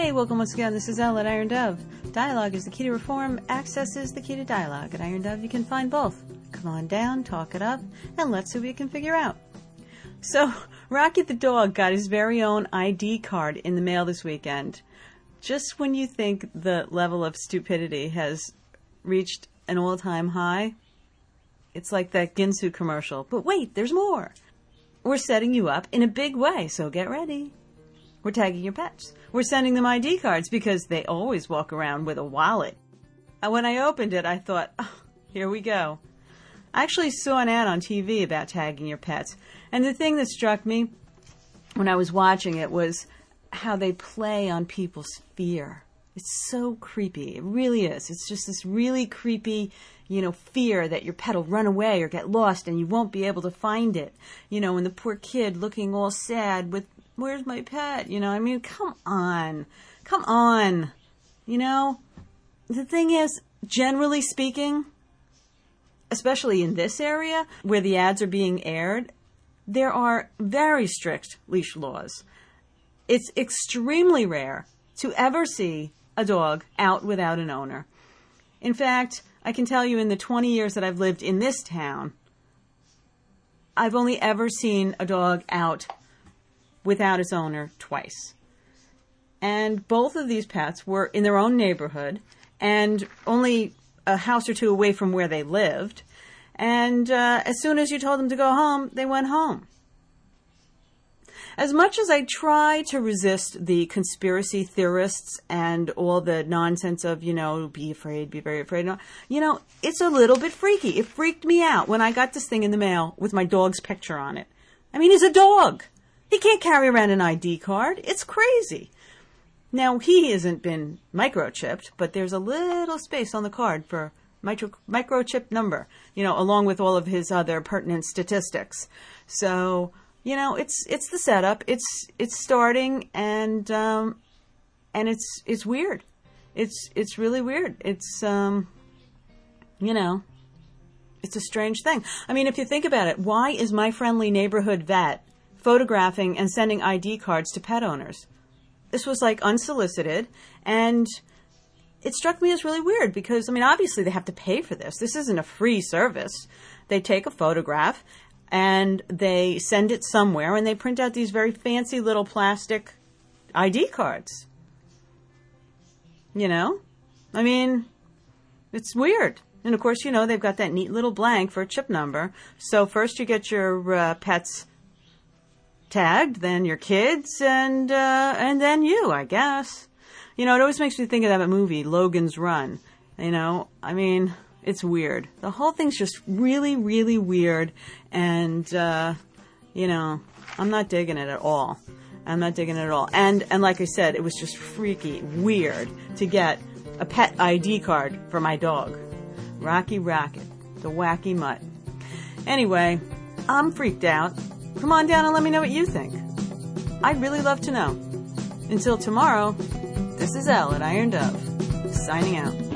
Hey, welcome once again. This is Elle at Iron Dove. Dialogue is the key to reform. Access is the key to dialogue. At Iron Dove, you can find both. Come on down, talk it up, and let's see what we can figure out. So, Rocky the dog got his very own ID card in the mail this weekend. Just when you think the level of stupidity has reached an all time high, it's like that Ginsu commercial. But wait, there's more. We're setting you up in a big way, so get ready. We're tagging your pets. We're sending them ID cards because they always walk around with a wallet. And when I opened it, I thought, oh, here we go. I actually saw an ad on TV about tagging your pets. And the thing that struck me when I was watching it was how they play on people's fear. It's so creepy. It really is. It's just this really creepy, you know, fear that your pet will run away or get lost and you won't be able to find it. You know, and the poor kid looking all sad with where's my pet? You know, I mean, come on. Come on. You know, the thing is, generally speaking, especially in this area where the ads are being aired, there are very strict leash laws. It's extremely rare to ever see a dog out without an owner. In fact, I can tell you in the 20 years that I've lived in this town, I've only ever seen a dog out without its owner twice. And both of these pets were in their own neighborhood and only a house or two away from where they lived. And uh, as soon as you told them to go home, they went home. As much as I try to resist the conspiracy theorists and all the nonsense of, you know, be afraid, be very afraid, you know, it's a little bit freaky. It freaked me out when I got this thing in the mail with my dog's picture on it. I mean, he's a dog. He can't carry around an ID card. It's crazy. Now, he hasn't been microchipped, but there's a little space on the card for micro, microchip number, you know, along with all of his other pertinent statistics. So, you know, it's it's the setup. It's it's starting and um, and it's it's weird. It's it's really weird. It's um, you know, it's a strange thing. I mean, if you think about it, why is my friendly neighborhood vet photographing and sending ID cards to pet owners. This was like unsolicited and it struck me as really weird because, I mean, obviously they have to pay for this. This isn't a free service. They take a photograph and they send it somewhere and they print out these very fancy little plastic ID cards. You know? I mean, it's weird. And of course, you know, they've got that neat little blank for a chip number. So first you get your uh, pet's tagged, then your kids, and uh, and then you, I guess. You know, it always makes me think of that movie, Logan's Run. You know, I mean, it's weird. The whole thing's just really, really weird, and uh, you know, I'm not digging it at all. I'm not digging it at all. And and like I said, it was just freaky, weird to get a pet ID card for my dog, Rocky Rocket, the wacky mutt. Anyway, I'm freaked out. Come on down and let me know what you think. I'd really love to know. Until tomorrow, this is Elle at Iron Dove, signing out.